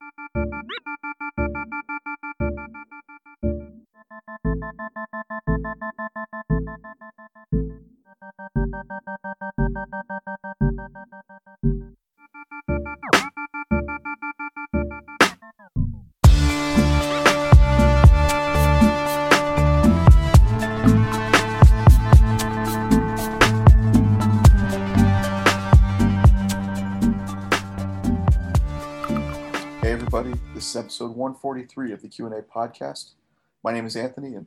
Música 143 of the Q&A podcast. My name is Anthony and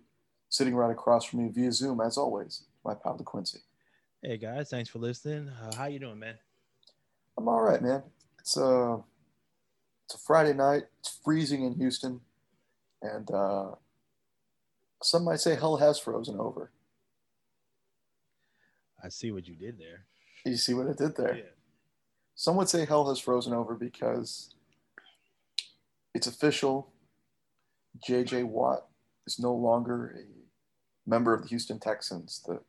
sitting right across from me via Zoom as always, my pal DeQuincy. Hey guys, thanks for listening. Uh, how you doing, man? I'm all right, man. It's a it's a Friday night. It's freezing in Houston, and uh, some might say hell has frozen over. I see what you did there. You see what I did there? Some would say hell has frozen over because it's official. J.J. Watt is no longer a member of the Houston Texans, the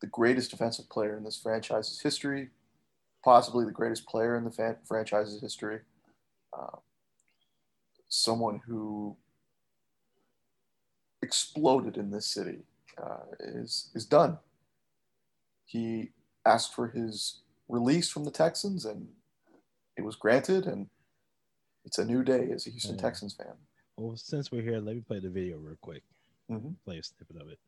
the greatest defensive player in this franchise's history, possibly the greatest player in the fan- franchise's history. Uh, someone who exploded in this city uh, is is done. He asked for his release from the Texans, and it was granted. And it's a new day as a Houston Yeah. Texans fan. Well, since we're here, let me play the video real quick. Mhm. Play a snippet of it.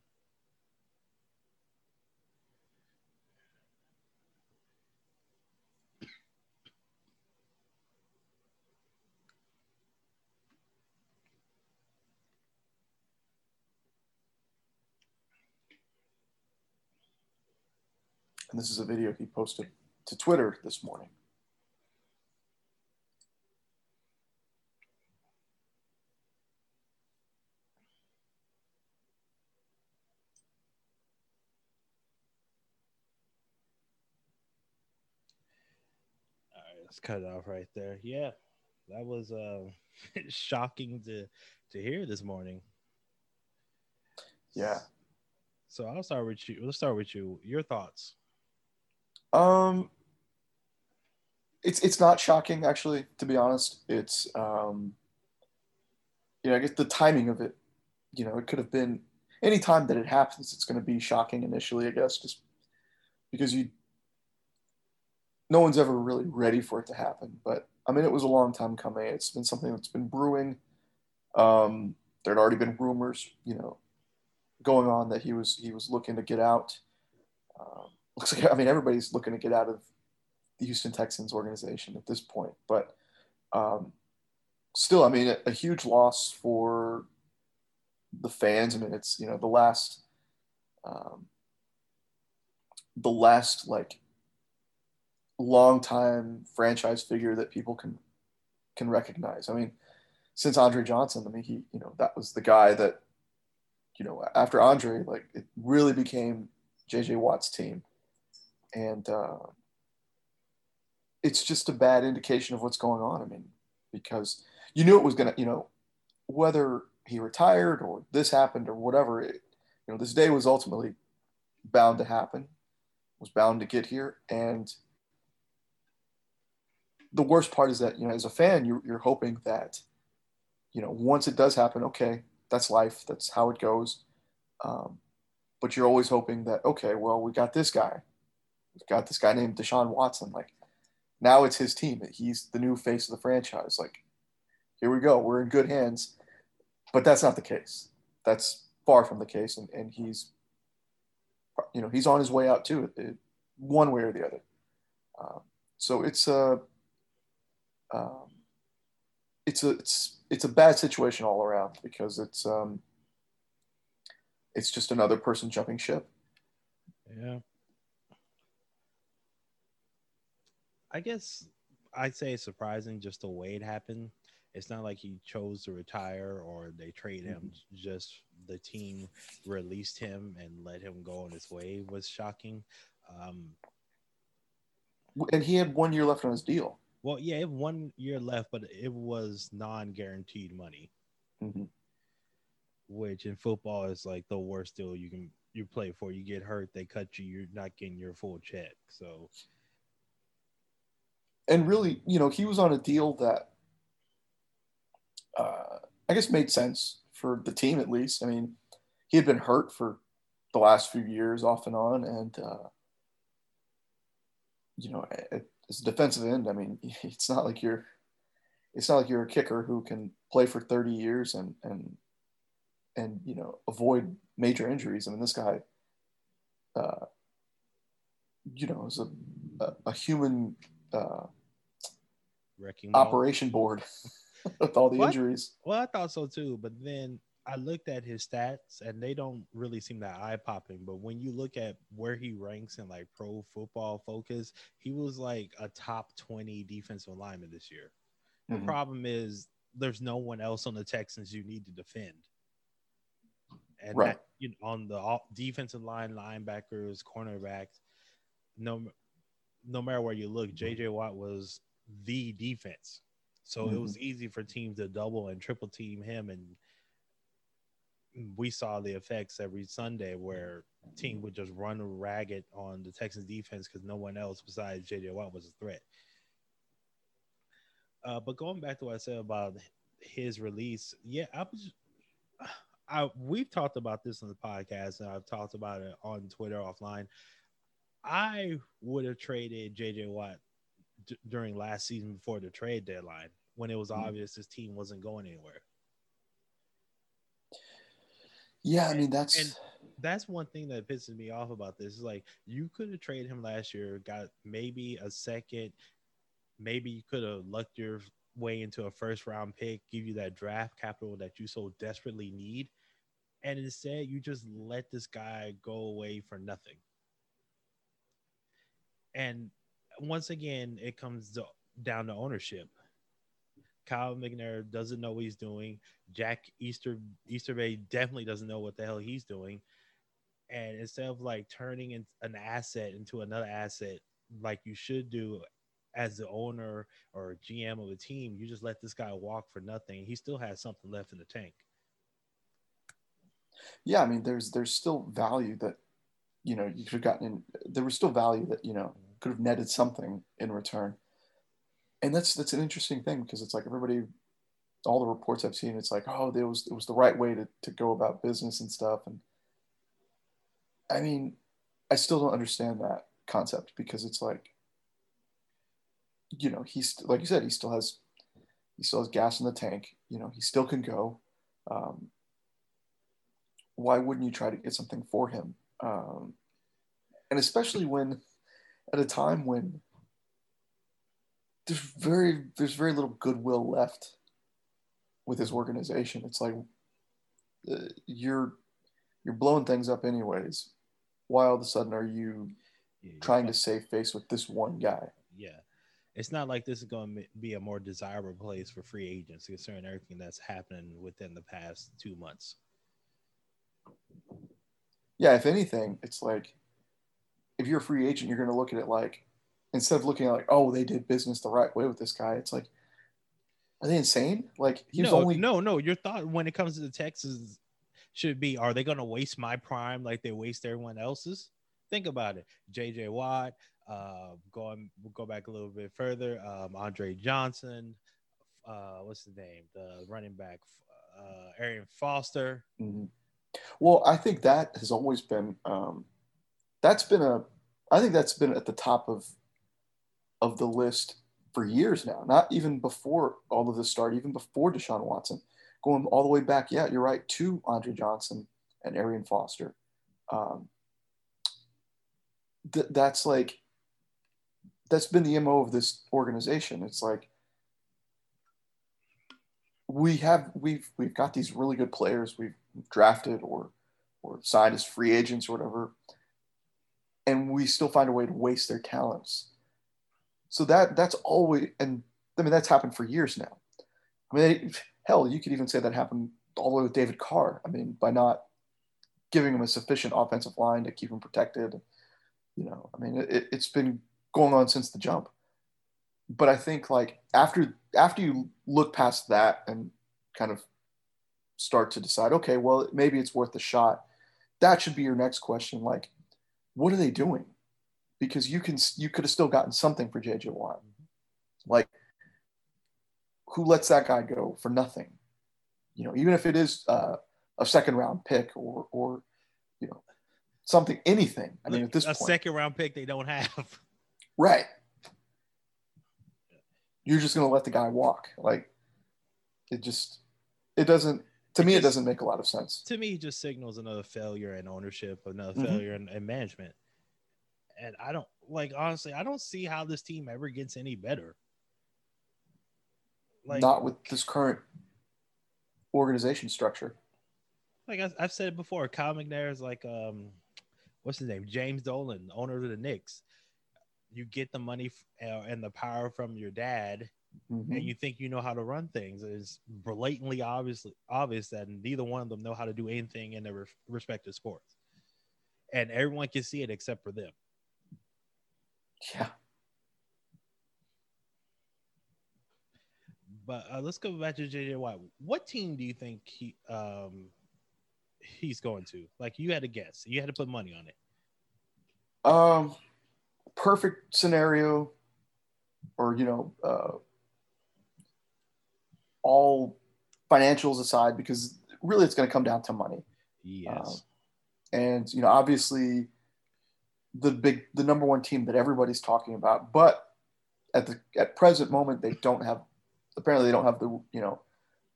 And this is a video he posted to Twitter this morning. Let's cut it off right there. Yeah, that was uh, shocking to to hear this morning. Yeah. So I'll start with you. Let's start with you. Your thoughts? Um, it's it's not shocking actually, to be honest. It's um, you know, I guess the timing of it. You know, it could have been any time that it happens. It's going to be shocking initially, I guess, just because you. No one's ever really ready for it to happen, but I mean, it was a long time coming. It's been something that's been brewing. Um, there had already been rumors, you know, going on that he was he was looking to get out. Um, looks like I mean everybody's looking to get out of the Houston Texans organization at this point, but um, still, I mean, a, a huge loss for the fans. I mean, it's you know the last, um, the last like long time franchise figure that people can can recognize. I mean, since Andre Johnson, I mean, he you know that was the guy that you know after Andre, like it really became JJ Watt's team and uh, it's just a bad indication of what's going on. I mean, because you knew it was gonna, you know, whether he retired or this happened or whatever, it, you know, this day was ultimately bound to happen, was bound to get here, and the worst part is that you know, as a fan, you're, you're hoping that, you know, once it does happen, okay, that's life, that's how it goes. Um, but you're always hoping that okay, well, we got this guy, we've got this guy named Deshaun Watson. Like now it's his team. He's the new face of the franchise. Like here we go, we're in good hands. But that's not the case. That's far from the case, and, and he's you know he's on his way out too, one way or the other. Um, so it's a um, it's a it's it's a bad situation all around because it's um, it's just another person jumping ship. Yeah. I guess I'd say it's surprising just the way it happened. It's not like he chose to retire or they trade him. Just the team released him and let him go on his way was shocking. Um, And he had one year left on his deal. Well, yeah, it one year left, but it was non-guaranteed money, Mhm. which in football is like the worst deal you can you play for. You get hurt, they cut you, you're not getting your full check. So And really, you know, he was on a deal that uh, I guess made sense for the team at least. I mean, he had been hurt for the last few years off and on, and uh, you know, as a defensive end, I mean, it's not like you're it's not like you're a kicker who can play for 30 years and and and you know avoid major injuries. I mean, this guy, uh, you know, is a a, a human uh, operation board with all the injuries. Well, I thought so too, but then I looked at his stats and they don't really seem that eye popping. But when you look at where he ranks in like pro football focus, he was like a top 20 defensive lineman this year. The mm-hmm. problem is there's no one else on the Texans you need to defend. And right. that, you know, on the defensive line, linebackers, cornerbacks, no, no matter where you look, JJ Watt was the defense. So mm-hmm. it was easy for teams to double and triple team him. And we saw the effects every Sunday where team would just run ragged on the Texans defense because no one else besides JJ Watt was a threat. Uh, but going back to what I said about his release, yeah, I was. I we've talked about this on the podcast, and I've talked about it on Twitter offline. I would have traded JJ Watt d- during last season before the trade deadline when it was mm-hmm. obvious his team wasn't going anywhere. Yeah, I mean that's and that's one thing that pisses me off about this is like you could have traded him last year, got maybe a second, maybe you could have lucked your way into a first round pick, give you that draft capital that you so desperately need. And instead, you just let this guy go away for nothing. And once again, it comes down to ownership. Kyle McNair doesn't know what he's doing. Jack Easter Easterby definitely doesn't know what the hell he's doing. And instead of like turning an asset into another asset like you should do as the owner or GM of a team, you just let this guy walk for nothing. He still has something left in the tank. Yeah, I mean, there's there's still value that you know you could have gotten. In, there was still value that you know mm-hmm. could have netted something in return, and that's that's an interesting thing because it's like everybody, all the reports I've seen, it's like oh, it was it was the right way to to go about business and stuff, and I mean, I still don't understand that concept because it's like you know, he's like you said, he still has he still has gas in the tank. You know, he still can go. Um, why wouldn't you try to get something for him? Um, and especially when at a time when there's very there's very little goodwill left with his organization. It's like uh, you're you're blowing things up anyways. Why all of a sudden are you yeah, trying to save face with this one guy? Yeah, it's not like this is going to be a more desirable place for free agents considering everything that's happening within the past two months. Yeah, if anything, it's like if you're a free agent, you're going to look at it like instead of looking at like, oh, they did business the right way with this guy, it's like, are they insane? Like he's no, only no, no. Your thought when it comes to the Texans should be, are they going to waste my prime like they waste everyone else's? Think about it. J.J. Watt, uh, going we'll go back a little bit further. Um, Andre Johnson, uh, what's his name? The running back, uh, Arian Foster. Mm-hmm. Well, I think that has always been um, that's been a I think that's been at the top of of the list for years now. Not even before all of this started, even before Deshaun Watson, going all the way back. Yeah, you're right. To Andre Johnson and Arian Foster. Um, th- that's like that's been the mo of this organization. It's like we have we've we've got these really good players we've drafted or or signed as free agents or whatever, and we still find a way to waste their talents. So that that's always and I mean that's happened for years now. I mean, hell, you could even say that happened all the way with David Carr. I mean, by not giving him a sufficient offensive line to keep him protected. You know, I mean, it, it's been going on since the jump. But I think like after after you look past that and kind of start to decide, okay, well maybe it's worth a shot. That should be your next question. Like, what are they doing? Because you can you could have still gotten something for JJ Watt. Like, who lets that guy go for nothing? you know, even if it is uh, a second round pick or or you know something, anything. I mean, at this a point, second round pick they don't have. right? You're just going to let the guy walk. Like it just it doesn't to It me it doesn't make a lot of sense. to me, it just signals another failure in ownership, another Mhm. failure in, in management. And I don't like honestly, I don't see how this team ever gets any better. Like, Not with this current organization structure. like I, I've said it before, Kyle McNair is like, um, what's his name, James Dolan, owner of the Knicks. You get the money f- uh, and the power from your dad, Mhm. and you think you know how to run things. It's blatantly obviously obvious that neither one of them know how to do anything in their re- respective sports, and everyone can see it except for them. Yeah. But uh, let's go back to JJ Watt. What team do you think he um he's going to? Like you had to guess, you had to put money on it. Um, perfect scenario, or you know, uh, all financials aside, because really it's going to come down to money. Yes. And you know, obviously, the big, the number one team that everybody's talking about, but at the at present moment, they don't have. Apparently, they don't have the you know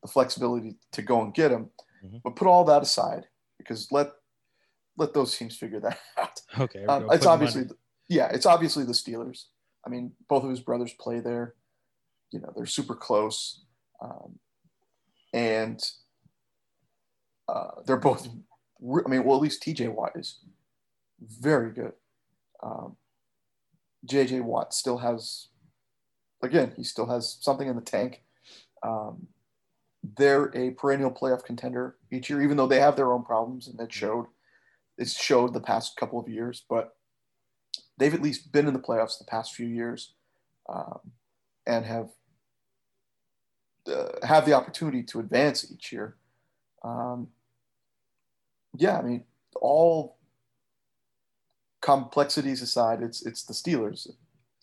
the flexibility to go and get him. Mhm. But put all that aside, because let let those teams figure that out. okay. Um, it's obviously, money- yeah, it's obviously the Steelers. I mean, both of his brothers play there. You know, they're super close, um, and uh, they're both. I mean, well, at least T.J. Watt is very good. Um, J.J. Watt still has, again, he still has something in the tank. Um, they're a perennial playoff contender each year, even though they have their own problems, and it showed. It's showed the past couple of years, but they've at least been in the playoffs the past few years, um, and have uh, have the opportunity to advance each year. Um, yeah, I mean, all complexities aside, it's it's the Steelers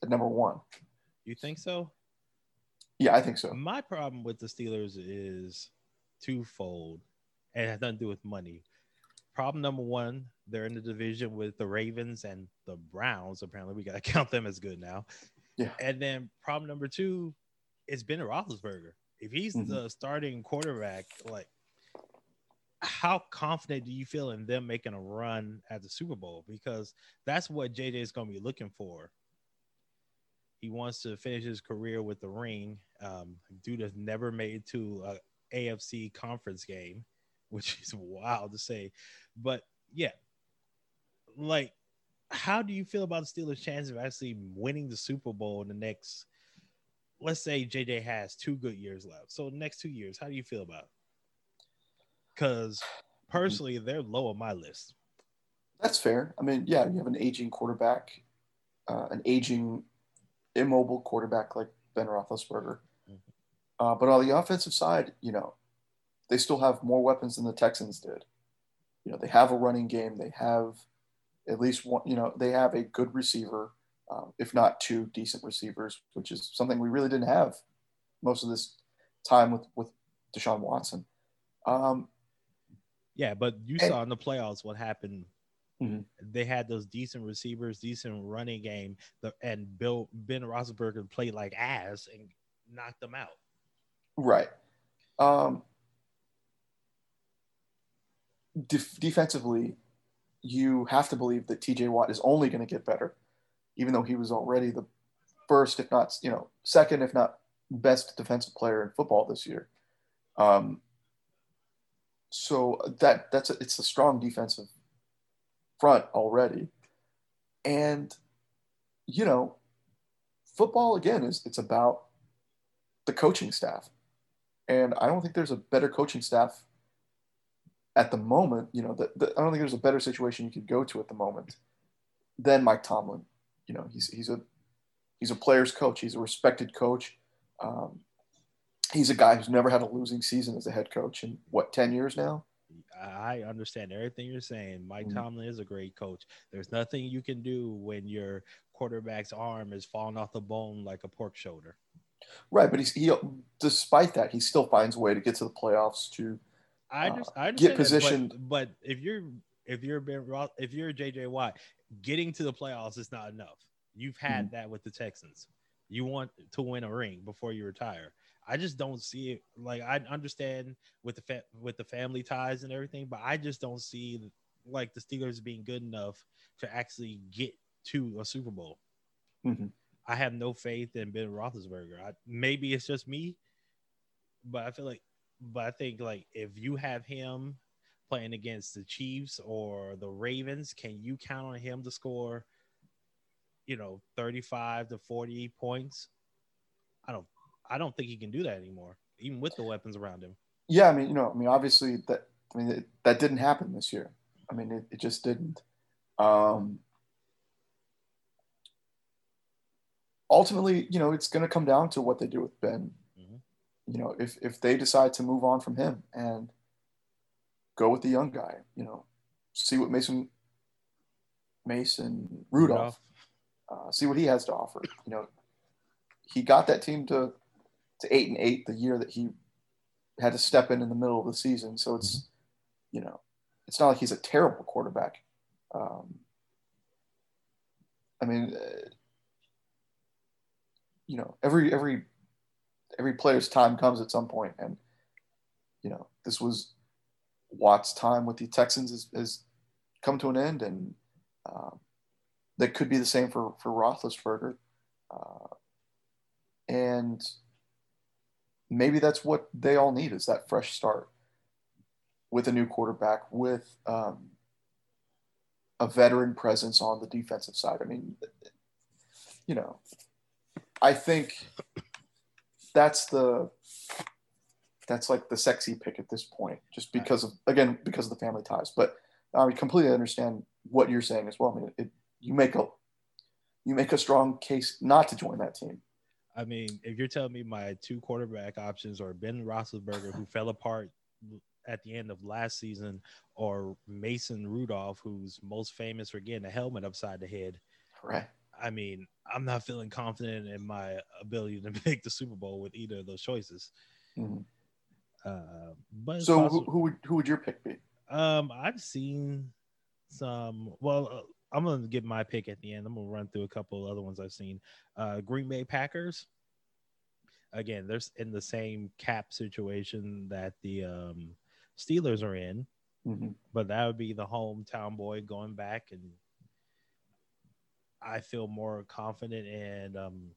at number one. You think so? Yeah, I think so. My problem with the Steelers is twofold, and it has nothing to do with money. Problem number one, they're in the division with the Ravens and the Browns. Apparently, we got to count them as good now. Yeah. And then problem number two is Ben Roethlisberger. If he's Mhm. the starting quarterback, like, how confident do you feel in them making a run at the Super Bowl? Because that's what JJ is going to be looking for. He wants to finish his career with the ring. Um, dude has never made it to a AFC conference game, which is wild to say. But yeah, like, how do you feel about the Steelers' chance of actually winning the Super Bowl in the next? Let's say JJ has two good years left. So next two years, how do you feel about? it? Because personally, they're low on my list. That's fair. I mean, yeah, you have an aging quarterback, uh, an aging, immobile quarterback like Ben Roethlisberger. Mhm. Uh, but on the offensive side, you know, they still have more weapons than the Texans did. You know, they have a running game. They have at least one. You know, they have a good receiver, uh, if not two decent receivers, which is something we really didn't have most of this time with with Deshaun Watson. Um, Yeah, but you And- saw in the playoffs what happened. Mhm. They had those decent receivers, decent running game, the, and Bill Ben Roethlisberger played like ass and knocked them out. Right. Um, def- defensively, you have to believe that TJ Watt is only going to get better, even though he was already the first, if not, you know, second, if not best defensive player in football this year. Um, so that that's a, it's a strong defensive front already, and you know, football again is it's about the coaching staff. And I don't think there's a better coaching staff at the moment. You know, that I don't think there's a better situation you could go to at the moment than Mike Tomlin. You know, he's he's a he's a player's coach. He's a respected coach. Um, he's a guy who's never had a losing season as a head coach in what ten years now. I understand everything you're saying. Mike Mhm. Tomlin is a great coach. There's nothing you can do when your quarterback's arm is falling off the bone like a pork shoulder. Right, but he's he despite that he still finds a way to get to the playoffs to. I just uh, I get understand that, positioned. but, but if you're if you're Ben Roth, if you're JJ Watt, getting to the playoffs is not enough. You've had Mm-hmm. that with the Texans. You want to win a ring before you retire. I just don't see it. Like I understand with the fa- with the family ties and everything, but I just don't see like the Steelers being good enough to actually get to a Super Bowl. Mhm. I have no faith in Ben Roethlisberger. I, maybe it's just me, but I feel like, but I think like if you have him playing against the Chiefs or the Ravens, can you count on him to score, you know, 35 to 40 points? I don't I don't think he can do that anymore, even with the weapons around him. Yeah, I mean, you know, I mean, obviously that I mean it, that didn't happen this year. I mean, it, it just didn't. Um, ultimately, you know, it's going to come down to what they do with Ben. Mhm. You know, if if they decide to move on from him and go with the young guy, you know, see what Mason Mason Rudolph, uh, see what he has to offer. You know, he got that team to to eight and eight the year that he had to step in in the middle of the season. So it's you know, it's not like he's a terrible quarterback. Um, I mean, uh, you know, every every every player's time comes at some point, and you know, this was Watt's time with the Texans has, has come to an end, and um, that could be the same for for Roethlisberger, uh, and maybe that's what they all need is that fresh start with a new quarterback with um, a veteran presence on the defensive side. I mean, you know, I think that's the that's like the sexy pick at this point, just because of again because of the family ties. But I completely understand what you're saying as well. I mean, it, you make a you make a strong case not to join that team. I mean, if you're telling me my two quarterback options are Ben Roethlisberger, who fell apart at the end of last season, or Mason Rudolph, who's most famous for getting a helmet upside the head, Right. I mean, I'm not feeling confident in my ability to make the Super Bowl with either of those choices. Mhm. Uh, but So who, who would who would your pick be? um, I've seen some. Well, I'm gonna give my pick at the end. I'm gonna run through a couple of other ones I've seen. Uh, Green Bay Packers. Again, they're in the same cap situation that the um, Steelers are in, Mhm. but that would be the hometown boy going back, and I feel more confident in um,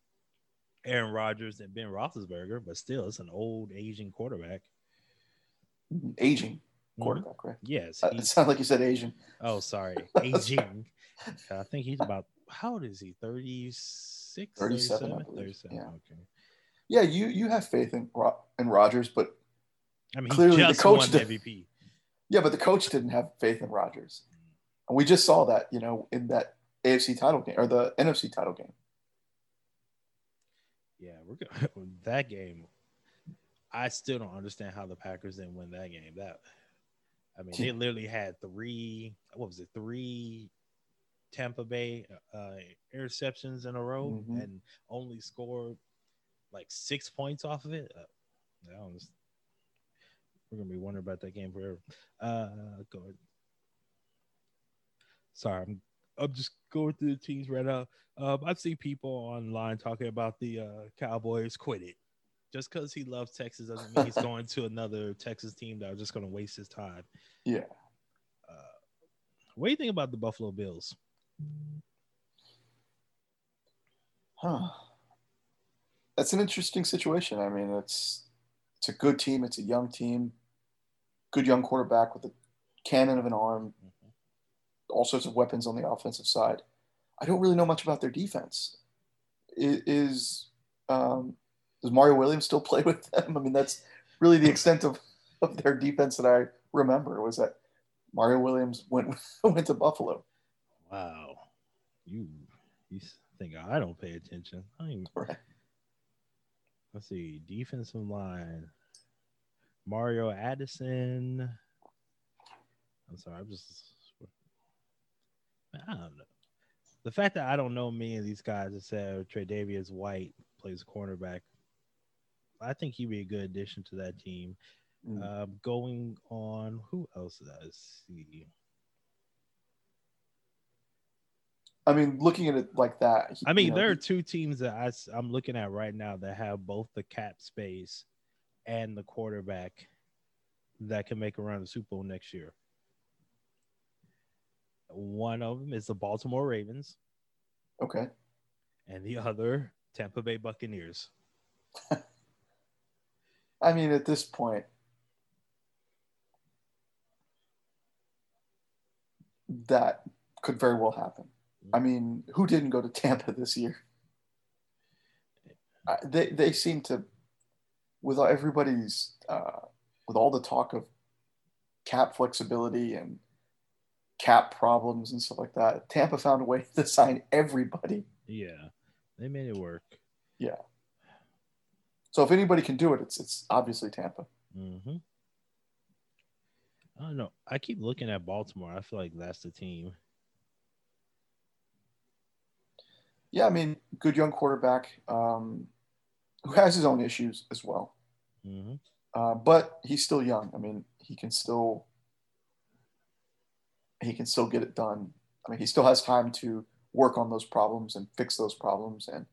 Aaron Rodgers than Ben Roethlisberger. But still, it's an old Asian quarterback. Aging Mhm. quarterback, right? Yes, Uh, It sounded like you said Asian. Oh, sorry. Aging. I think he's about, how old is he? 36? 37, I 37? believe. 37. Yeah. Okay. Yeah, you you have faith in in Rodgers, but I mean, Clearly the coach did- MVP. yeah, but the coach didn't have faith in Rodgers, and we just saw that you know in that AFC title game or the NFC title game. Yeah, we're good. that game. I still don't understand how the Packers didn't win that game. That, I mean, they literally had three, what was it, three Tampa Bay uh, interceptions in a row Mhm. and only scored like six points off of it. Uh, was, we're gonna be wondering about that game forever. Uh, go ahead. Sorry, I'm I'm just going through the teams right now. Um, I've seen people online talking about the uh, Cowboys quit it. Just because he loves Texas doesn't mean he's going to another Texas team that are just going to waste his time. Yeah, Uh, what do you think about the Buffalo Bills? huh. That's an interesting situation. I mean, it's it's a good team. It's a young team, good young quarterback with a cannon of an arm, all sorts of weapons on the offensive side. I don't really know much about their defense. I- Is um, does Mario Williams still play with them? I mean, that's really the extent of, of their defense that I remember was that Mario Williams went went to Buffalo. Wow, you you think I don't pay attention? I don't even, Right. let's see, defensive line, Mario Addison. I'm sorry, I'm just I don't know. The fact that I don't know many of these guys that said Tre'Davious White plays cornerback I think he'd be a good addition to that team. Mm. Uh, going on, who else did I see? I mean, looking at it like that. he- I mean, you know, there are two teams that I, am looking at right now that have both the cap space and the quarterback that can make a run of the Super Bowl next year. One of them is the Baltimore Ravens, okay. and the other Tampa Bay Buccaneers. I mean, at this point, that could very well happen. I mean, who didn't go to Tampa this year? Uh, they they seem to, with everybody's, uh, with all the talk of cap flexibility and cap problems and stuff like that. Tampa found a way to sign everybody. Yeah, they made it work. Yeah. So if anybody can do it, it's it's obviously Tampa. Mm-hmm. I don't know. I keep looking at Baltimore. I feel like that's the team. Yeah, I mean, good young quarterback um, who has his own issues as well. Mm-hmm. Uh, but he's still young. I mean, he can still he can still get it done. I mean, he still has time to work on those problems and fix those problems and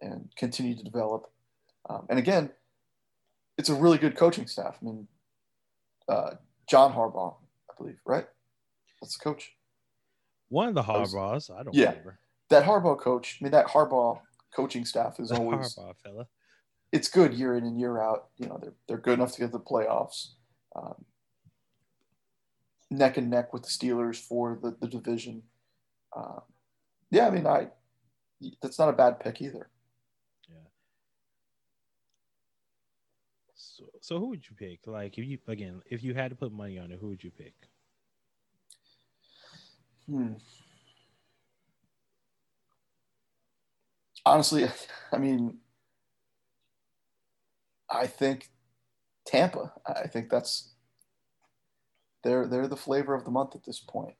and continue to develop. Um, and again, it's a really good coaching staff. I mean, uh, John Harbaugh, I believe, right? That's the coach. One of the Harbaughs. I don't Yeah. remember. That Harbaugh coach. I mean, that Harbaugh coaching staff is The always Harbaugh fella. it's good year in and year out. You know, they're they're good enough to get the playoffs. Um, neck and neck with the Steelers for the, the division. Um, yeah, I mean, I that's not a bad pick either. Yeah. So, who would you pick? Like, if you again, if you had to put money on it, who would you pick? Hmm. Honestly, I mean, I think Tampa. I think that's they're they're the flavor of the month at this point.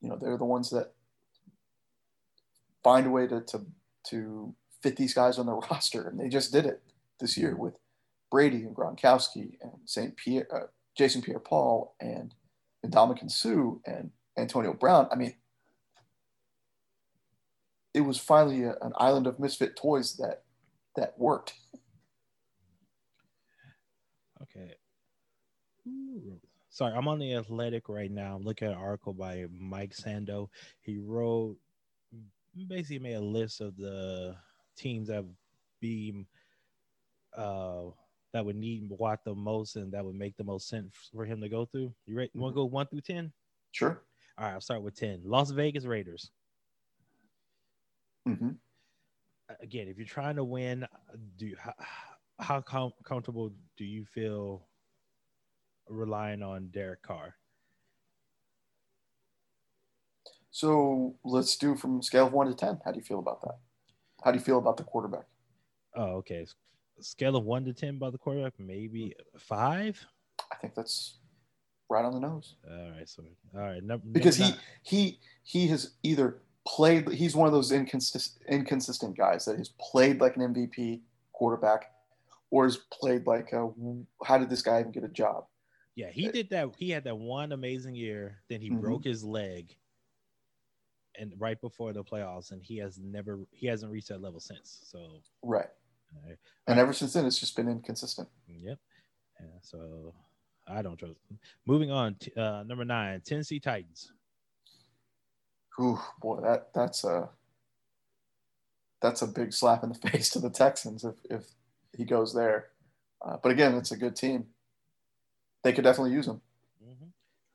You know, they're the ones that find a way to to to fit these guys on the roster, and they just did it this year with Brady and Gronkowski and Saint Pierre, uh, Jason Pierre-Paul and Ndamukong Suh and Antonio Brown. I mean, it was finally a, an island of misfit toys that that worked. Okay. Sorry, I'm on the Athletic right now. I'm looking at an article by Mike Sando. He wrote basically made a list of the teams that be uh that would need Watt the most and that would make the most sense for him to go through. You ready? You want to go one through ten? Sure. All right, I'll start with ten. Las Vegas Raiders. hmm Again, if you're trying to win, do you, how, how com- comfortable do you feel relying on Derek Carr? So let's do from scale of one to ten. How do you feel about that? How do you feel about the quarterback? Oh, okay. Scale of one to ten by the quarterback, maybe five. I think that's right on the nose All right, so all right, num- because he number nine- he he has either played. He's one of those inconsistent inconsistent guys that has played like an MVP quarterback, or has played like a, how did this guy even get a job? yeah, he did that. He had that one amazing year, then he Mhm. broke his leg, and right before the playoffs, and he has never he hasn't reached that level since. So, Right. Right. And ever since then, it's just been inconsistent. Yep. Yeah, so I don't trust. Him. Moving on, uh, number nine, Tennessee Titans. Ooh, boy, that that's a that's a big slap in the face to the Texans if if he goes there. Uh, but again, it's a good team. They could definitely use him.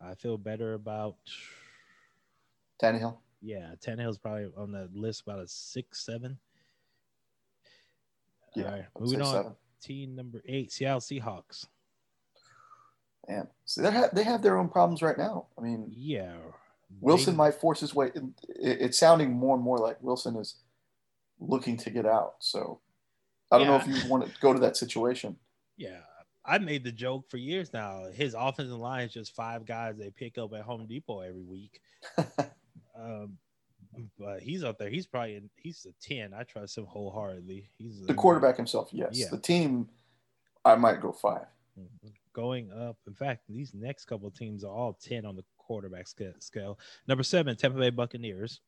I feel better about. Tannehill. Yeah, Tannehill's probably on the list about a six, seven. Yeah, right, moving on. seven. Team number eight, Seattle Seahawks. Man, see, they have, they have their own problems right now. I mean, Yeah, Wilson they- might force his way. It, it's sounding more and more like Wilson is looking to get out. So I don't know if you want to go to that situation. Yeah, I made the joke for years now. His offensive line is just five guys they pick up at Home Depot every week. um, but he's up there. He's probably in, he's a ten. I trust him wholeheartedly. He's The quarterback himself, yes. Yeah. The team, I might go five. Mhm. Going up. In fact, these next couple teams are all 10 on the quarterback scale. Number seven, Tampa Bay Buccaneers,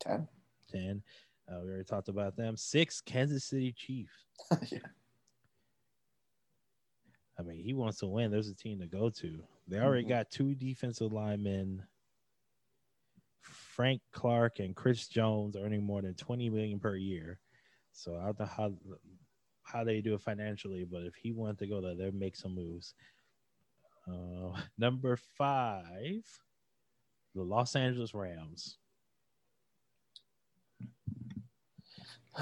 Ten. 10. Uh, we already talked about them. Six, Kansas City Chiefs. yeah. I mean, he wants to win. There's a team to go to. They already Mhm. got two defensive linemen, Frank Clark and Chris Jones, earning more than 20 million per year. So I don't know how how they do it financially, but if he wanted to go there, they'd make some moves. Uh, number five, the Los Angeles Rams.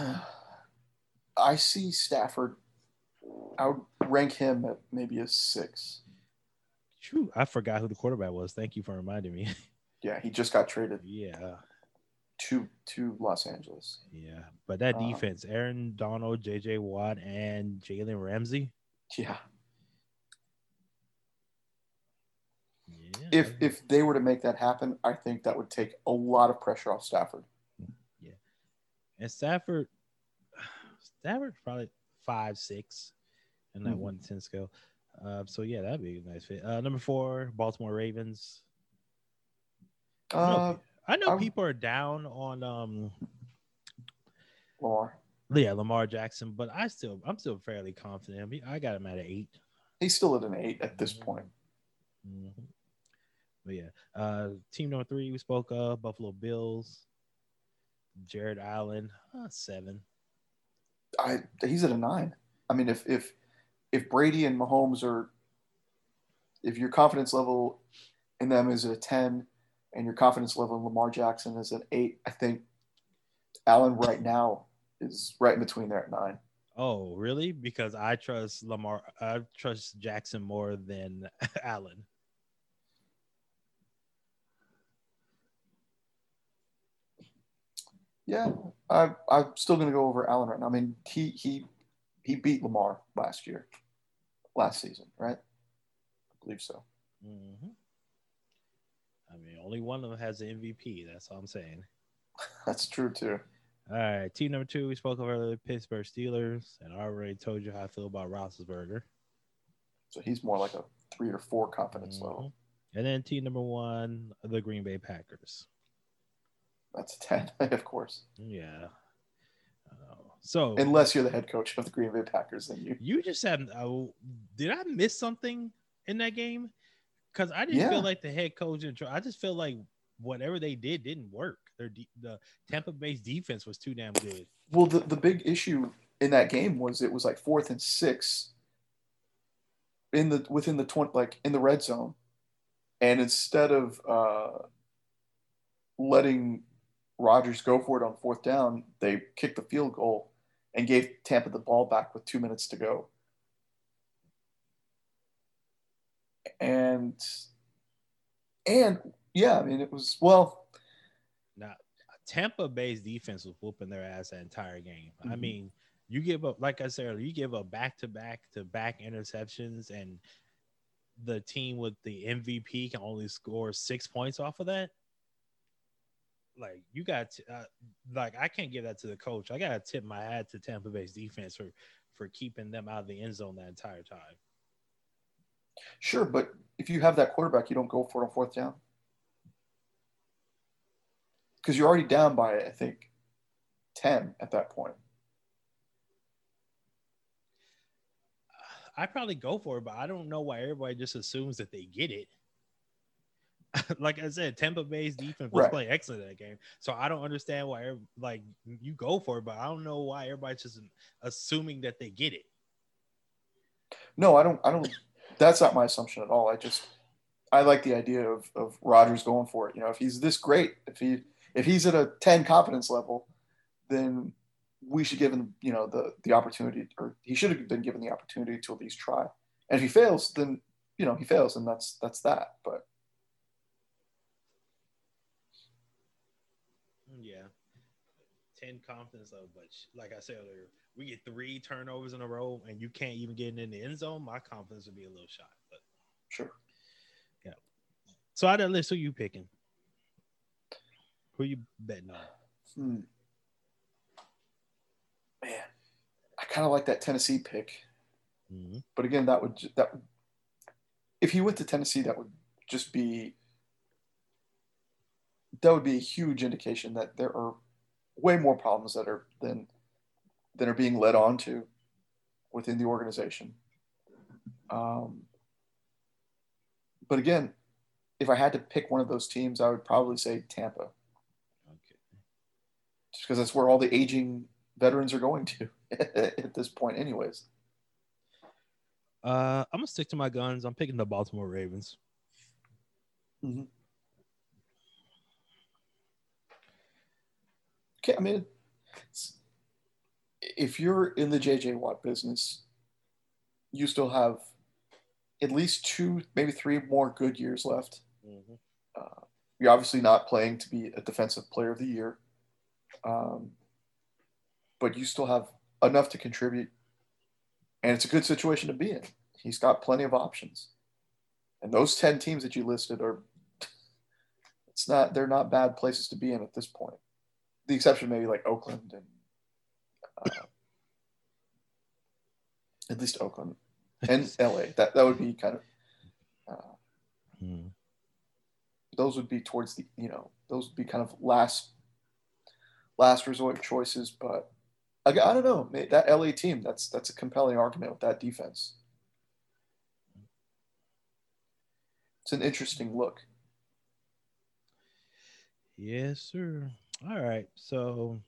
I see Stafford. I would rank him at maybe a six. True, I forgot who the quarterback was. Thank you for reminding me. Yeah, he just got traded yeah, to to Los Angeles. yeah. But that Uh, defense, Aaron Donald, J.J. Watt, and Jalen Ramsey. Yeah. Yeah. If if they were to make that happen, I think that would take a lot of pressure off Stafford. Yeah, and Stafford, Stafford probably five six, in that Mhm. one ten scale. Uh, so yeah, that'd be a nice fit. Uh, number four, Baltimore Ravens. I know, Uh, I know I'm- people are down on um Lamar. yeah Lamar Jackson, but I still I'm still fairly confident. I, mean, I got him at an eight. He's still at an eight at this point. Mhm. But yeah, uh, team number three we spoke of Buffalo Bills. Jared Allen, uh, seven. I he's at a nine. I mean, if if if Brady and Mahomes are, if your confidence level in them is at a ten, and your confidence level in Lamar Jackson is at eight, I think Allen right now is right in between there at nine. Oh, really? Because I trust Lamar. I trust Jackson more than Allen. Yeah, I I'm still gonna go over Allen right now. I mean, he he he beat Lamar last year, last season, right? I believe so. hmm I mean, only one of them has the MVP. That's all I'm saying. That's true too. All right, team number two we spoke of earlier, Pittsburgh Steelers, and I already told you how I feel about Roethlisberger. So he's more like a three or four confidence Mhm. level. And then team number one, the Green Bay Packers. That's a ten, of course. Yeah. Uh, so Unless you're the head coach of the Green Bay Packers, then you You just had. Uh, did I miss something in that game? Because I didn't Yeah. feel like the head coach. And I just feel like whatever they did didn't work. Their de- the Tampa Bay's defense was too damn good. Well, the, the big issue in that game was it was like fourth and six in the within the twenty like in the red zone, and instead of uh, letting Rodgers go for it on fourth down, they kicked the field goal and gave Tampa the ball back with two minutes to go. And and yeah, I mean it was well, Now, Tampa Bay's defense was whooping their ass that entire game. I Mhm. mean, you give up, like I said earlier, you give up back to back to back interceptions, and the team with the MVP can only score six points off of that. Like you got, to, uh, like I can't give that to the coach. I gotta tip my hat to Tampa Bay's defense for for keeping them out of the end zone that entire time. Sure, but if you have that quarterback, you don't go for it on fourth down because you're already down by I think ten at that point. I probably go for it, but I don't know why everybody just assumes that they get it. like I said, Tampa Bay's defense was Right. playing excellent in that game, so I don't understand why. Like you go for it, but I don't know why everybody's just assuming that they get it. No, I don't. I don't. That's not my assumption at all. I just I like the idea of of Rodgers going for it. You know, if he's this great, if he if he's at a ten confidence level, then we should give him you know the the opportunity, or he should have been given the opportunity to at least try. And if he fails, then you know he fails, and that's that's that. But Yeah, ten confidence level, but like I said earlier, we get three turnovers in a row, and you can't even get in the end zone. My confidence would be a little shot. But sure. Yeah. So out of that list, who you picking? Who you betting on? Hmm. Man, I kind of like that Tennessee pick. Mm-hmm. But again, that would that if he went to Tennessee, that would just be that would be a huge indication that there are way more problems that are than than are being led on to within the organization. Um, but again, if I had to pick one of those teams, I would probably say Tampa. Okay. Just because that's where all the aging veterans are going to at this point, anyways. Uh, I'm gonna stick to my guns. I'm picking the Baltimore Ravens. Mm-hmm. Okay, I mean, if you're in the JJ Watt business, you still have at least two, maybe three more good years left. Mm-hmm. Uh, you're obviously not playing to be a defensive player of the year, um, but you still have enough to contribute, and it's a good situation to be in. He's got plenty of options, and those ten teams that you listed are. It's not. They're not bad places to be in at this point. The exception maybe like Oakland and uh, at least Oakland and LA. That that would be kind of. Uh, Mm. those would be towards the you know those would be kind of last last resort choices but I, I don't know that la team that's that's a compelling argument with that defense it's an interesting look Yes, sir. All right. So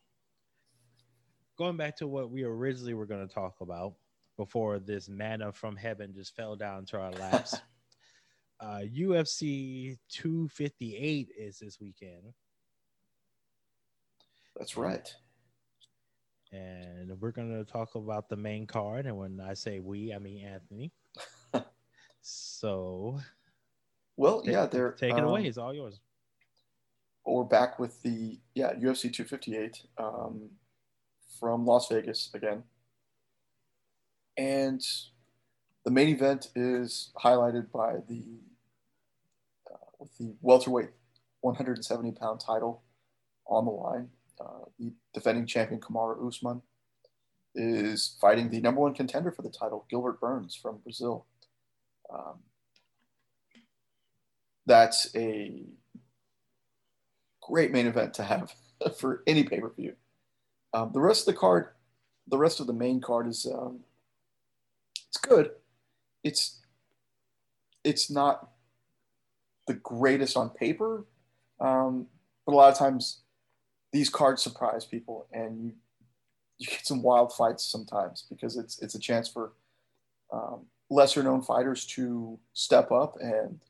going back to what we originally were going to talk about before this manna from heaven just fell down to our laps. uh, UFC 258 is this weekend, that's right and we're going to talk about the main card. And when I say we, I mean Anthony. so well take, yeah they're take it um, away. It's all yours. we're back with the yeah ufc 258 um, from las vegas again. And the main event is highlighted by the uh, with the welterweight 170 pound title on the line. Uh, the defending champion Kamaru Usman is fighting the number one contender for the title Gilbert Burns from Brazil. Um, that's a great main event to have for any pay per view. Um, the rest of the card, the rest of the main card is um, it's good. It's it's not the greatest on paper, um, but a lot of times these cards surprise people, and you you get some wild fights sometimes because it's it's a chance for um, lesser known fighters to step up and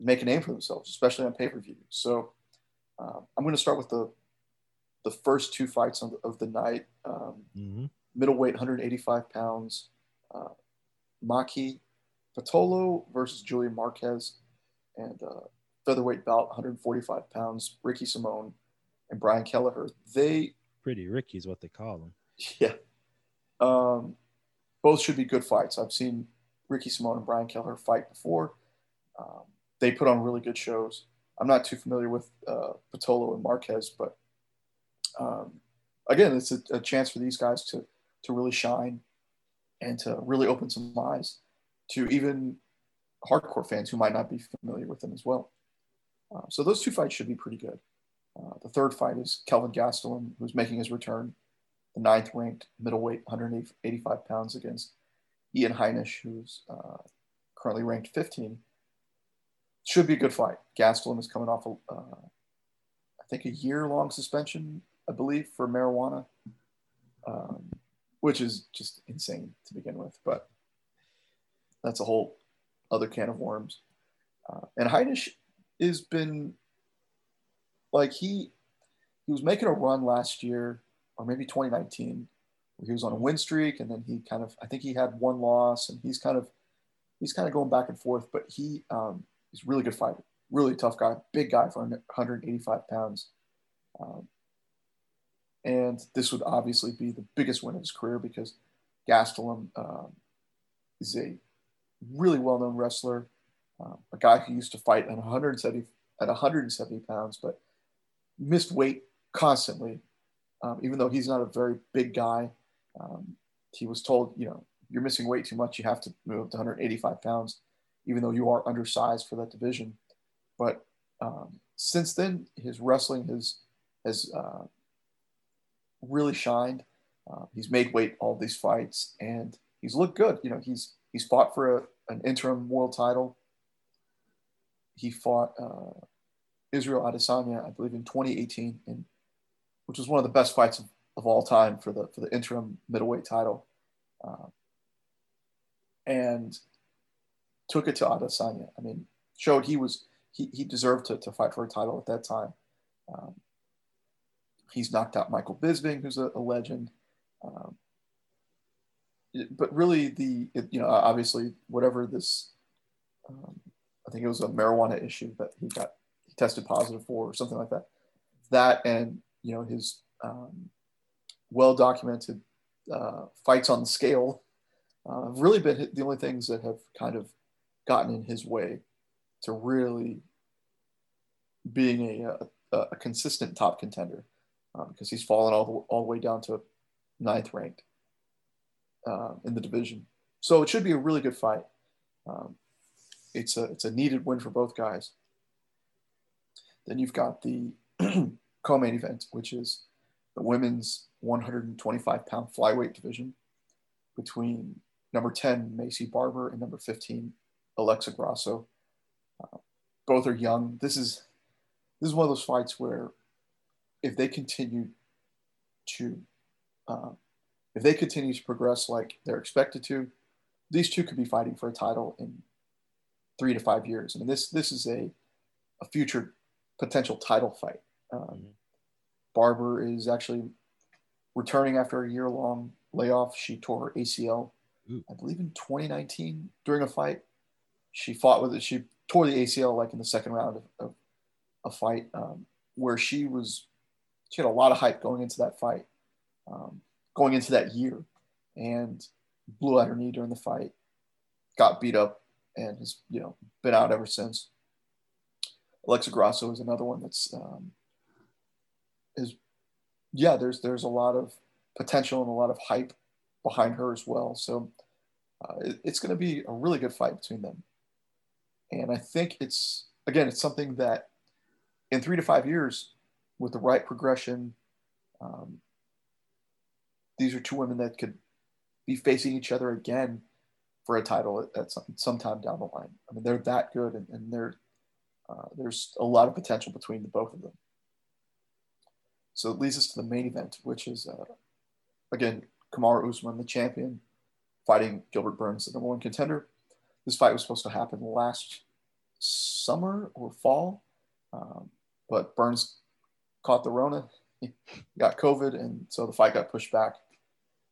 make a name for themselves, especially on pay per view. So uh, I'm going to start with the the first two fights of the, of the night. Um, Mm-hmm. middleweight, 185 pounds, uh, Maki Pitolo versus Julian Marquez, and uh, featherweight bout, 145 pounds, Ricky Simón and Brian Kelleher. They, Pretty Ricky is what they call him. yeah, um, both should be good fights. I've seen Ricky Simón and Brian Kelleher fight before. Um, they put on really good shows. I'm not too familiar with uh, Pitolo and Marquez, but um, again, it's a, a chance for these guys to to really shine and to really open some eyes to even hardcore fans who might not be familiar with them as well. Uh, so those two fights should be pretty good. Uh, the third fight is Kelvin Gastelum, who's making his return, the ninth ranked middleweight, 185 pounds against Ian Heinisch, who's uh, currently ranked 15. Should be a good fight. Gastelum is coming off, a, uh, I think, a year long suspension, I believe, for marijuana, um, which is just insane to begin with. But that's a whole other can of worms. Uh, and Heinisch has been like he he was making a run last year or maybe 2019 where he was on a win streak and then he kind of I think he had one loss and he's kind of he's kind of going back and forth but he um, he's really good fighter really tough guy big guy for 185 pounds um, and this would obviously be the biggest win of his career because Gastelum um, is a really well-known wrestler um, a guy who used to fight at 170 at 170 pounds but missed weight constantly um, even though he's not a very big guy um, he was told you know you're missing weight too much. You have to move up to 185 pounds, even though you are undersized for that division. But um, since then, his wrestling has has uh, really shined. Uh, he's made weight all these fights, and he's looked good. You know, he's he's fought for a, an interim world title. He fought uh, Israel Adesanya, I believe, in 2018, in, which was one of the best fights of, of all time for the for the interim middleweight title, uh, and took it to Adesanya. I mean, showed he was he, he deserved to, to fight for a title at that time. Um, he's knocked out Michael Bisping, who's a, a legend. Um, but really, the it, you know obviously whatever this, um, I think it was a marijuana issue that he got he tested positive for or something like that. That and you know his um, well documented uh, fights on the scale uh, have really been the only things that have kind of gotten in his way to really being a, a, a consistent top contender um, because he's fallen all the, all the way down to ninth ranked uh, in the division. So it should be a really good fight. Um, it's a it's a needed win for both guys. Then you've got the co-main event, which is the women's 125 pound flyweight division between number 10 Maycee Barber and number 15 Alexa Grasso. Uh, both are young. This is this is one of those fights where if they continue to uh, if they continue to progress like they're expected to, these two could be fighting for a title in three to five years. I mean, this this is a a future potential title fight. Um, mm-hmm. Barber is actually returning after a year long layoff. She tore her ACL, Ooh. I believe, in 2019 during a fight. She fought with it. She tore the ACL like in the second round of, of a fight um, where she was she had a lot of hype going into that fight, um, going into that year, and blew out her knee during the fight, got beat up, and has you know been out ever since. Alexa Grasso is another one that's um, is yeah. There's there's a lot of potential and a lot of hype behind her as well. So uh, it, it's going to be a really good fight between them, and I think it's again it's something that in three to five years with the right progression. Um, these are two women that could be facing each other again for a title at, some, sometime down the line. I mean, they're that good, and, and they're, uh, there's a lot of potential between the both of them. So it leads us to the main event, which is, uh, again, Kamaru Usman, the champion, fighting Gilbert Burns, the number one contender. This fight was supposed to happen last summer or fall, um, but Burns caught the Rona, got COVID, and so the fight got pushed back.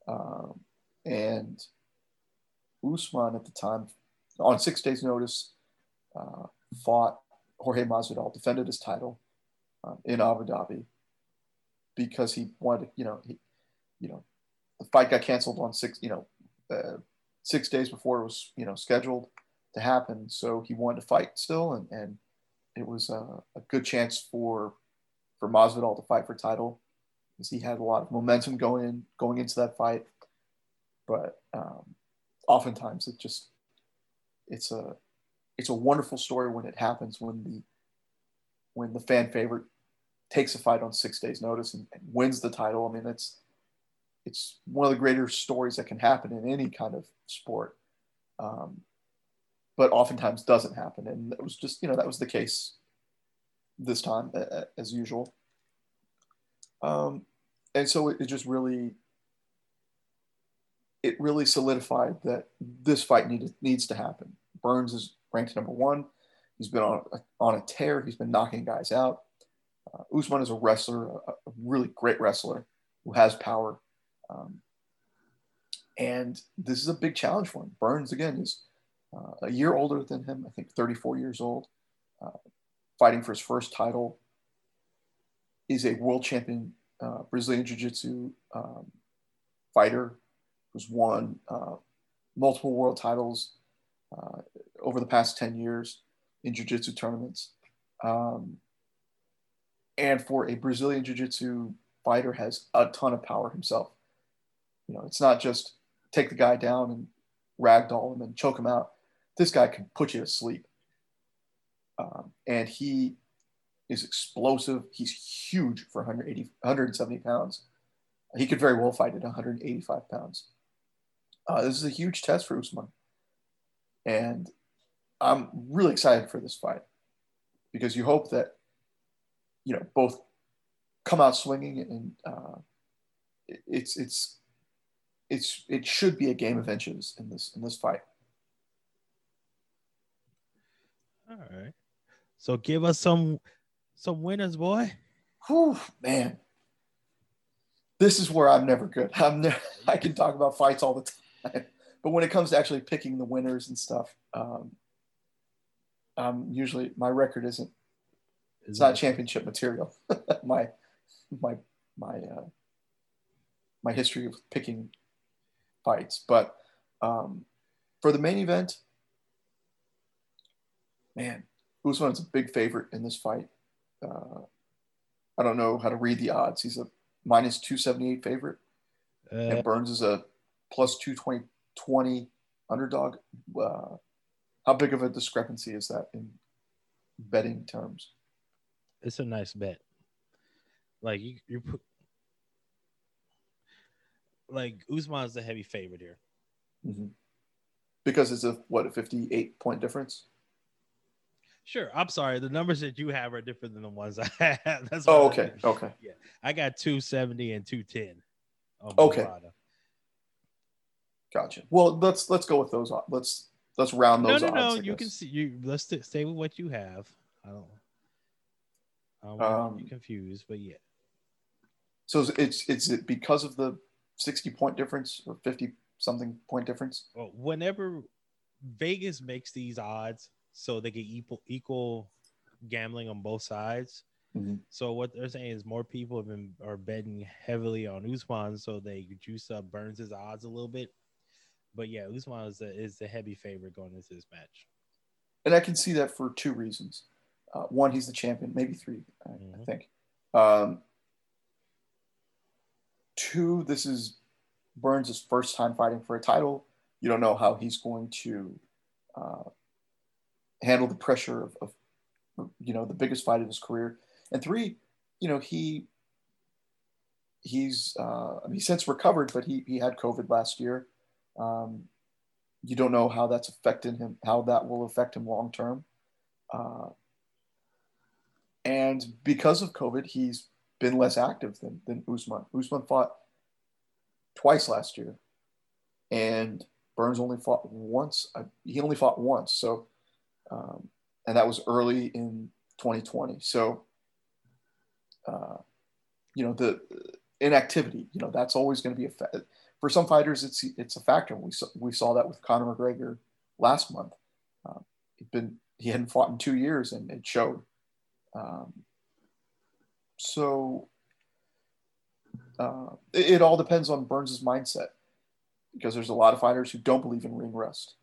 Um, and Usman at the time, on six days' notice, uh, fought Jorge Masvidal, defended his title um, in Abu Dhabi because he wanted, you know, he, you know, the fight got canceled on six, you know, uh, six days before it was, you know, scheduled to happen. So he wanted to fight still, and and it was a, a good chance for for Masvidal to fight for title because he had a lot of momentum going in, going into that fight. But um, oftentimes it just it's a it's a wonderful story when it happens when the when the fan favorite takes a fight on six days notice and, and wins the title. I mean it's it's one of the greater stories that can happen in any kind of sport. Um, but oftentimes doesn't happen. And it was just, you know, that was the case this time as usual. Um, and so it, it just really, it really solidified that this fight needed, needs to happen. Burns is ranked number one. He's been on a, on a tear. He's been knocking guys out. Uh, Usman is a wrestler, a, a, really great wrestler who has power. Um, and this is a big challenge for him. Burns, again, is uh, a year older than him, I think 34 years old. Uh, fighting for his first title, is a world champion uh, Brazilian Jiu Jitsu um, fighter who's won uh, multiple world titles uh, over the past 10 years in Jiu Jitsu tournaments. Um, and for a Brazilian Jiu Jitsu fighter, has a ton of power himself. You know, it's not just take the guy down and ragdoll him and choke him out. This guy can put you to sleep. Um, and he is explosive. He's huge for 180, 170 pounds. He could very well fight at 185 pounds. Uh, this is a huge test for Usman. And I'm really excited for this fight because you hope that, you know, both come out swinging and uh, it's, it's, it's, it should be a game of inches in this, in this fight. All right. So give us some some winners, boy. Whew, man. This is where I'm never good. I'm ne- I can talk about fights all the time, but when it comes to actually picking the winners and stuff, um, um, usually my record isn't. It's not championship material. my my my uh, my history of picking fights, but um, for the main event, man, Usman's a big favorite in this fight. Uh, I don't know how to read the odds. He's a minus 278 favorite. Uh, and Burns is a plus 220 20 underdog. Uh, how big of a discrepancy is that in betting terms? It's a nice bet. Like you, you put, like Usman is the heavy favorite here. Mm-hmm. Because it's a what a 58 point difference. Sure. I'm sorry. The numbers that you have are different than the ones I have. That's oh, okay. I okay. Yeah. I got 270 and 210. Okay. Gotcha. Well, let's let's go with those. Odds. Let's let's round those. No, no, odds, no. You can see you. Let's st- stay with what you have. I don't. I don't um, confused, but yeah. So it's it's it because of the 60 point difference or 50 something point difference. Well, whenever Vegas makes these odds, so they get equal equal gambling on both sides. Mm-hmm. So what they're saying is more people have been are betting heavily on Usman, so they juice up Burns' odds a little bit. But yeah, Usman is the, is the heavy favorite going into this match. And I can see that for two reasons. Uh, one, he's the champion, maybe three, I, mm-hmm. I think. Um, two, this is Burns' first time fighting for a title. You don't know how he's going to uh, handle the pressure of, of, you know the biggest fight of his career. And three, you know he he's uh, I mean, he's since recovered, but he he had COVID last year. Um, you don't know how that's affecting him, how that will affect him long term. Uh, and because of COVID, he's been less active than, than Usman. Usman fought twice last year, and Burns only fought once. he only fought once. So um, and that was early in 2020. So, uh, you know, the inactivity, you know, that's always going to be a fa- for some fighters. It's it's a factor. We saw, we saw that with Conor McGregor last month. Uh, he'd been he hadn't fought in two years, and it showed. Um, so uh, it, it, all depends on Burns's mindset because there's a lot of fighters who don't believe in ring rust.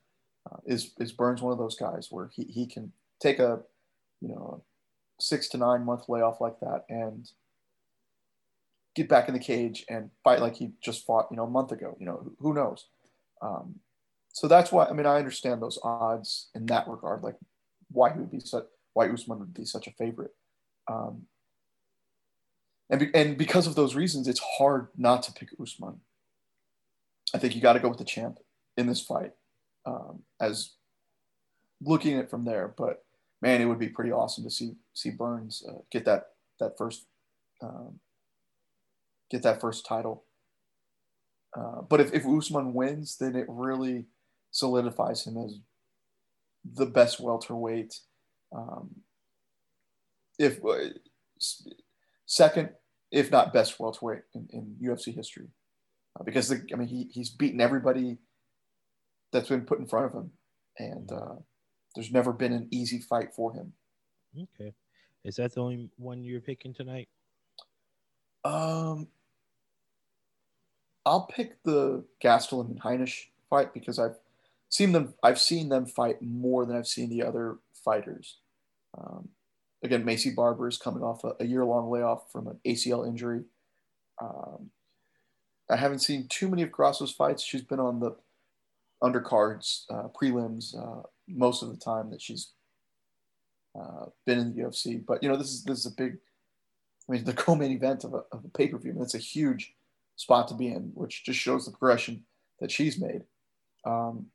Is is Burns one of those guys where he, he can take a you know six to nine month layoff like that and get back in the cage and fight like he just fought you know a month ago you know who, who knows? Um, so that's why I mean I understand those odds in that regard like why he would be such why Usman would be such a favorite. Um, and, be, and because of those reasons it's hard not to pick Usman. I think you got to go with the champ in this fight um, as looking at it from there. But man, it would be pretty awesome to see see Burns uh, get that that first um, get that first title. Uh, but if, if Usman wins, then it really solidifies him as the best welterweight. Um, if uh, second, if not best welterweight in, in UFC history, uh, because the, I mean he, he's beaten everybody that's been put in front of him, and uh, there's never been an easy fight for him. Okay, is that the only one you're picking tonight? Um, I'll pick the Gastelum and Heinisch fight because I've seen them. I've seen them fight more than I've seen the other fighters. Um, again, Maycee Barber is coming off a, a year long layoff from an ACL injury. Um, I haven't seen too many of Grasso's fights. She's been on the undercards, uh, prelims uh, most of the time that she's uh, been in the UFC. But you know, this is this is a big. I mean, the co-main event of a, of a pay-per-view. Mean, it's a huge spot to be in, which just shows the progression that she's made. Um,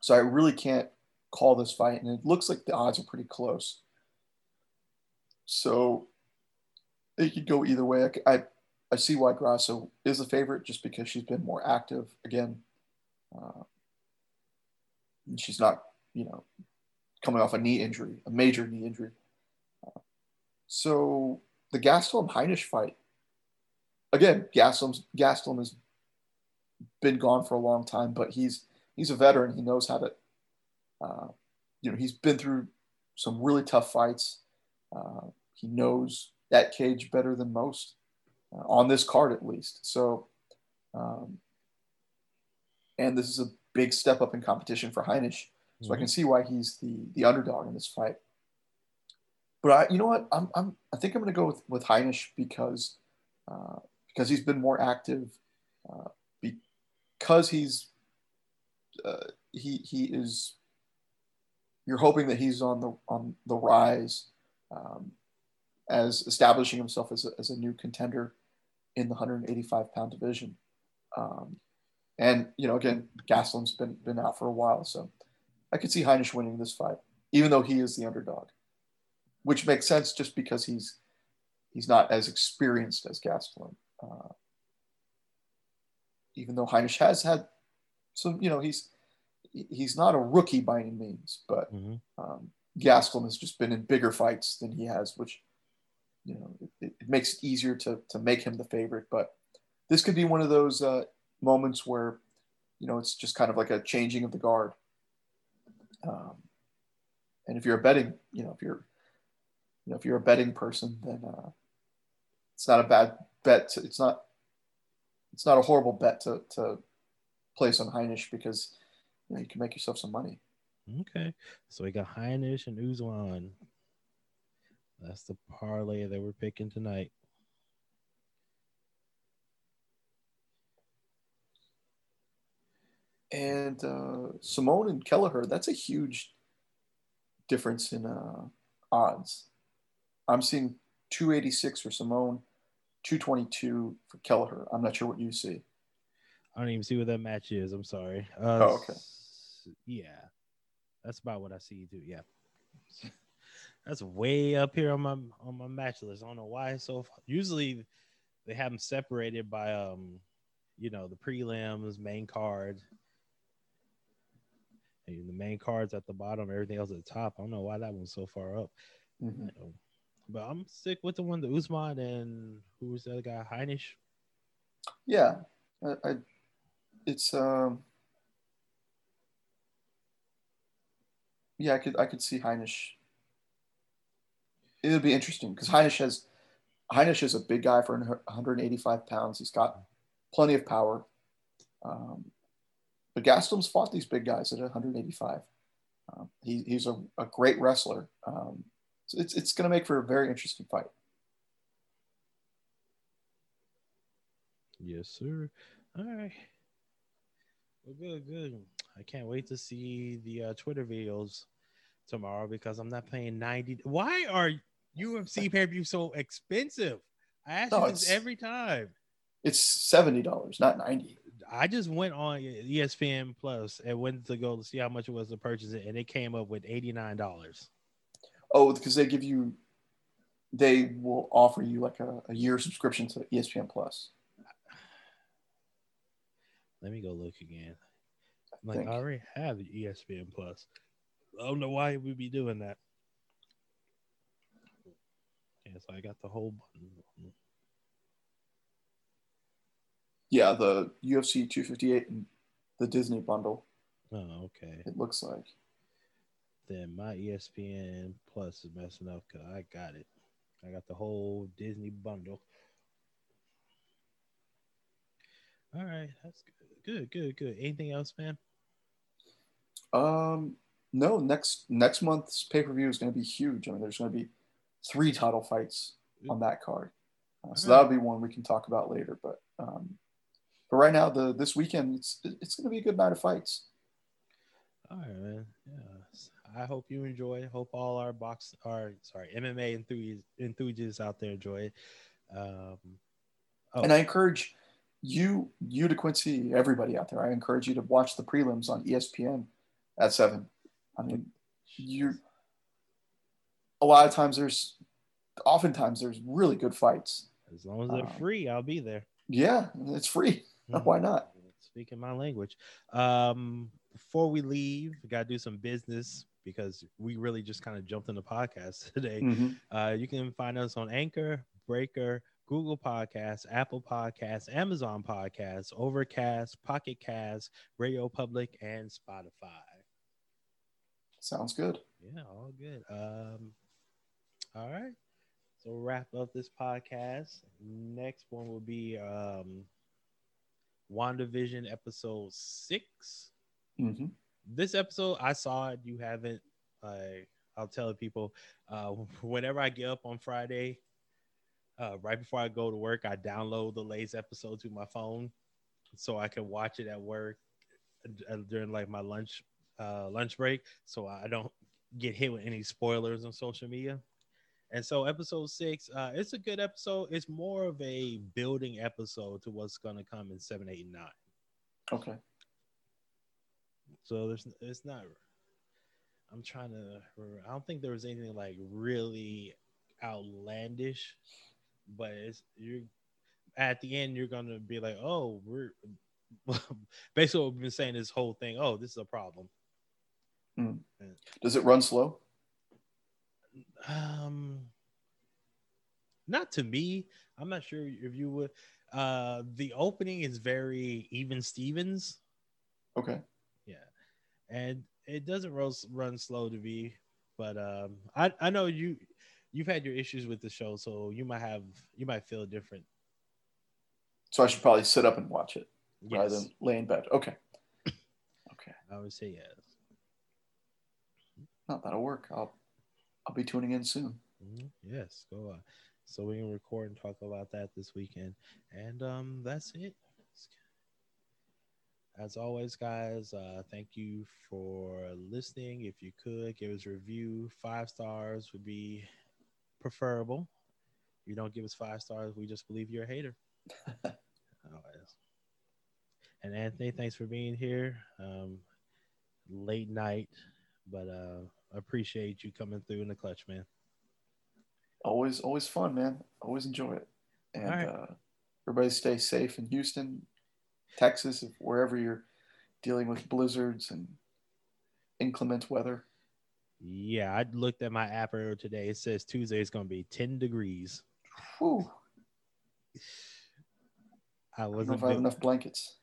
so I really can't call this fight, and it looks like the odds are pretty close. So it could go either way. I, I, I see why Grasso is a favorite just because she's been more active again. Uh, she's not, you know, coming off a knee injury, a major knee injury. Uh, so the Gastelum Heinisch fight, again, Gastelum's, Gastelum has been gone for a long time, but he's he's a veteran. He knows how to, uh, you know, he's been through some really tough fights. Uh, he knows that cage better than most uh, on this card, at least. So, um, and this is a big step up in competition for Heinisch. So mm-hmm. I can see why he's the the underdog in this fight. But I, you know what? I'm, I'm I think I'm going to go with with Heinisch because uh, because he's been more active, uh, because he's uh, he he is. You're hoping that he's on the on the rise, um, as establishing himself as a, as a new contender in the 185 pound division. Um, and you know, again, Gastelum's been been out for a while, so I could see Heinisch winning this fight, even though he is the underdog, which makes sense just because he's he's not as experienced as Gastelum. Uh, even though Heinisch has had some, you know, he's he's not a rookie by any means, but mm-hmm. um, Gastelum has just been in bigger fights than he has, which you know it, it, makes it easier to to make him the favorite. But this could be one of those uh, moments where you know it's just kind of like a changing of the guard. Um, and if you're a betting, you know, if you're you know if you're a betting person, then uh, it's not a bad bet. To, it's not it's not a horrible bet to to place on Heinisch because you, know, you can make yourself some money. Okay, so we got Heinisch and Usman. That's the parlay that we're picking tonight. And uh, Simón and Kelleher, that's a huge difference in uh, odds. I'm seeing 286 for Simón, 222 for Kelleher. I'm not sure what you see. I don't even see what that match is. I'm sorry. Uh, oh, okay. Yeah, that's about what I see too. Yeah, that's way up here on my on my match list. I don't know why. So usually they have them separated by um, you know, the prelims, main card. And the main cards at the bottom, everything else at the top. I don't know why that one's so far up. Mm-hmm. But I'm sick with the one, the Usman and who was the other guy, Heinisch. Yeah, I, I it's um, yeah, I could I could see Heinisch. It would be interesting because Heinisch has Heinisch is a big guy for 185 pounds. He's got plenty of power. Um, but Gastelum's fought these big guys at 185. Um, he, he's a, a, great wrestler. Um, so it's, it's going to make for a very interesting fight. Yes, sir. All right. Well, good, good. I can't wait to see the uh, Twitter videos tomorrow because I'm not paying 90. Why are UFC pay per view so expensive? I ask no, you this every time. It's $70, not 90 I just went on ESPN Plus and went to go to see how much it was to purchase it, and it came up with $89. Oh, because they give you, they will offer you like a, a year subscription to ESPN Plus. Let me go look again. I'm like, I already have ESPN Plus. I don't know why we'd be doing that. Yeah, so I got the whole button. Yeah, the UFC 258 and the Disney bundle. Oh, okay. It looks like. Then my ESPN Plus is messing up because I got it. I got the whole Disney bundle. All right, that's good. Good, good, good. Anything else, man? Um, no. Next next month's pay per view is going to be huge. I mean, there's going to be three title fights on that card. Uh, so that'll be one we can talk about later. But um, but right now, the this weekend, it's it's going to be a good night of fights. All right, man. Yeah. I hope you enjoy. Hope all our box, our sorry, MMA enthusiasts, enthusiasts out there enjoy it. Um, oh. And I encourage you, you to Quincy, everybody out there. I encourage you to watch the prelims on ESPN at seven. I mean, you. A lot of times there's, oftentimes there's really good fights. As long as they're um, free, I'll be there. Yeah, it's free. Mm-hmm. Why not? Speaking my language. Um, before we leave, we got to do some business because we really just kind of jumped in the podcast today. Mm-hmm. Uh, you can find us on Anchor, Breaker, Google Podcasts, Apple Podcasts, Amazon Podcasts, Overcast, Pocket Cast, Radio Public, and Spotify. Sounds good. Yeah, all good. Um, all right. So wrap up this podcast. Next one will be um WandaVision episode 6 mm-hmm. This episode, I saw it. You haven't. I I'll tell people. Uh, whenever I get up on Friday, uh, right before I go to work, I download the latest episode to my phone, so I can watch it at work uh, during like my lunch uh, lunch break, so I don't get hit with any spoilers on social media. And so episode six, uh, it's a good episode. It's more of a building episode to what's gonna come in seven, eight, and nine. Okay. So there's it's not I'm trying to I don't think there was anything like really outlandish, but it's you're at the end you're gonna be like, oh, we're basically what we've been saying this whole thing. Oh, this is a problem. Mm. Does it run slow? Um, not to me. I'm not sure if you would. Uh, the opening is very even Stevens. Okay. Yeah, and it doesn't run, run slow to me, but um, I I know you you've had your issues with the show, so you might have you might feel different. So I should probably sit up and watch it yes. rather than lay in bed. Okay. Okay. I would say yes. No, that'll work. I'll I'll be tuning in soon. Mm-hmm. Yes, go on. So we can record and talk about that this weekend. And um, that's it. As always, guys, uh, thank you for listening. If you could give us a review, five stars would be preferable. If you don't give us five stars, we just believe you're a hater. Always. And Anthony, thanks for being here. Um, late night, but uh, appreciate you coming through in the clutch, man. Always, always fun, man. Always enjoy it. And right. uh, everybody stay safe in Houston, Texas, wherever you're dealing with blizzards and inclement weather. Yeah, I looked at my app earlier today. It says Tuesday is going to be 10 degrees. Whew. I wasn't I, I have enough blankets.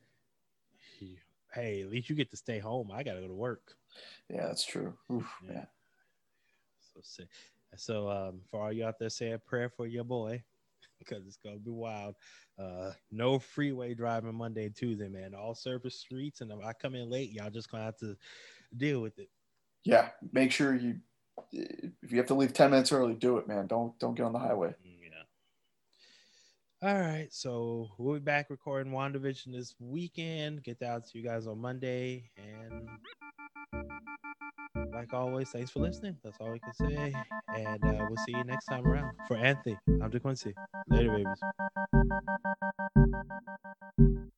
Hey, at least you get to stay home. I got to go to work. Yeah, that's true. Oof, yeah. yeah. So sick. So um, for all you out there, say a prayer for your boy because it's gonna be wild. Uh, no freeway driving Monday and Tuesday, man. All surface streets, and I come in late, y'all just gonna have to deal with it. Yeah, make sure you if you have to leave ten minutes early, do it, man. Don't don't get on the highway. Mm, yeah. All right, so we'll be back recording WandaVision this weekend. Get that out to you guys on Monday, and like always, thanks for listening. That's all we can say. And uh, we'll see you next time around. For Anthony, I'm DeQuincy. Later, babies.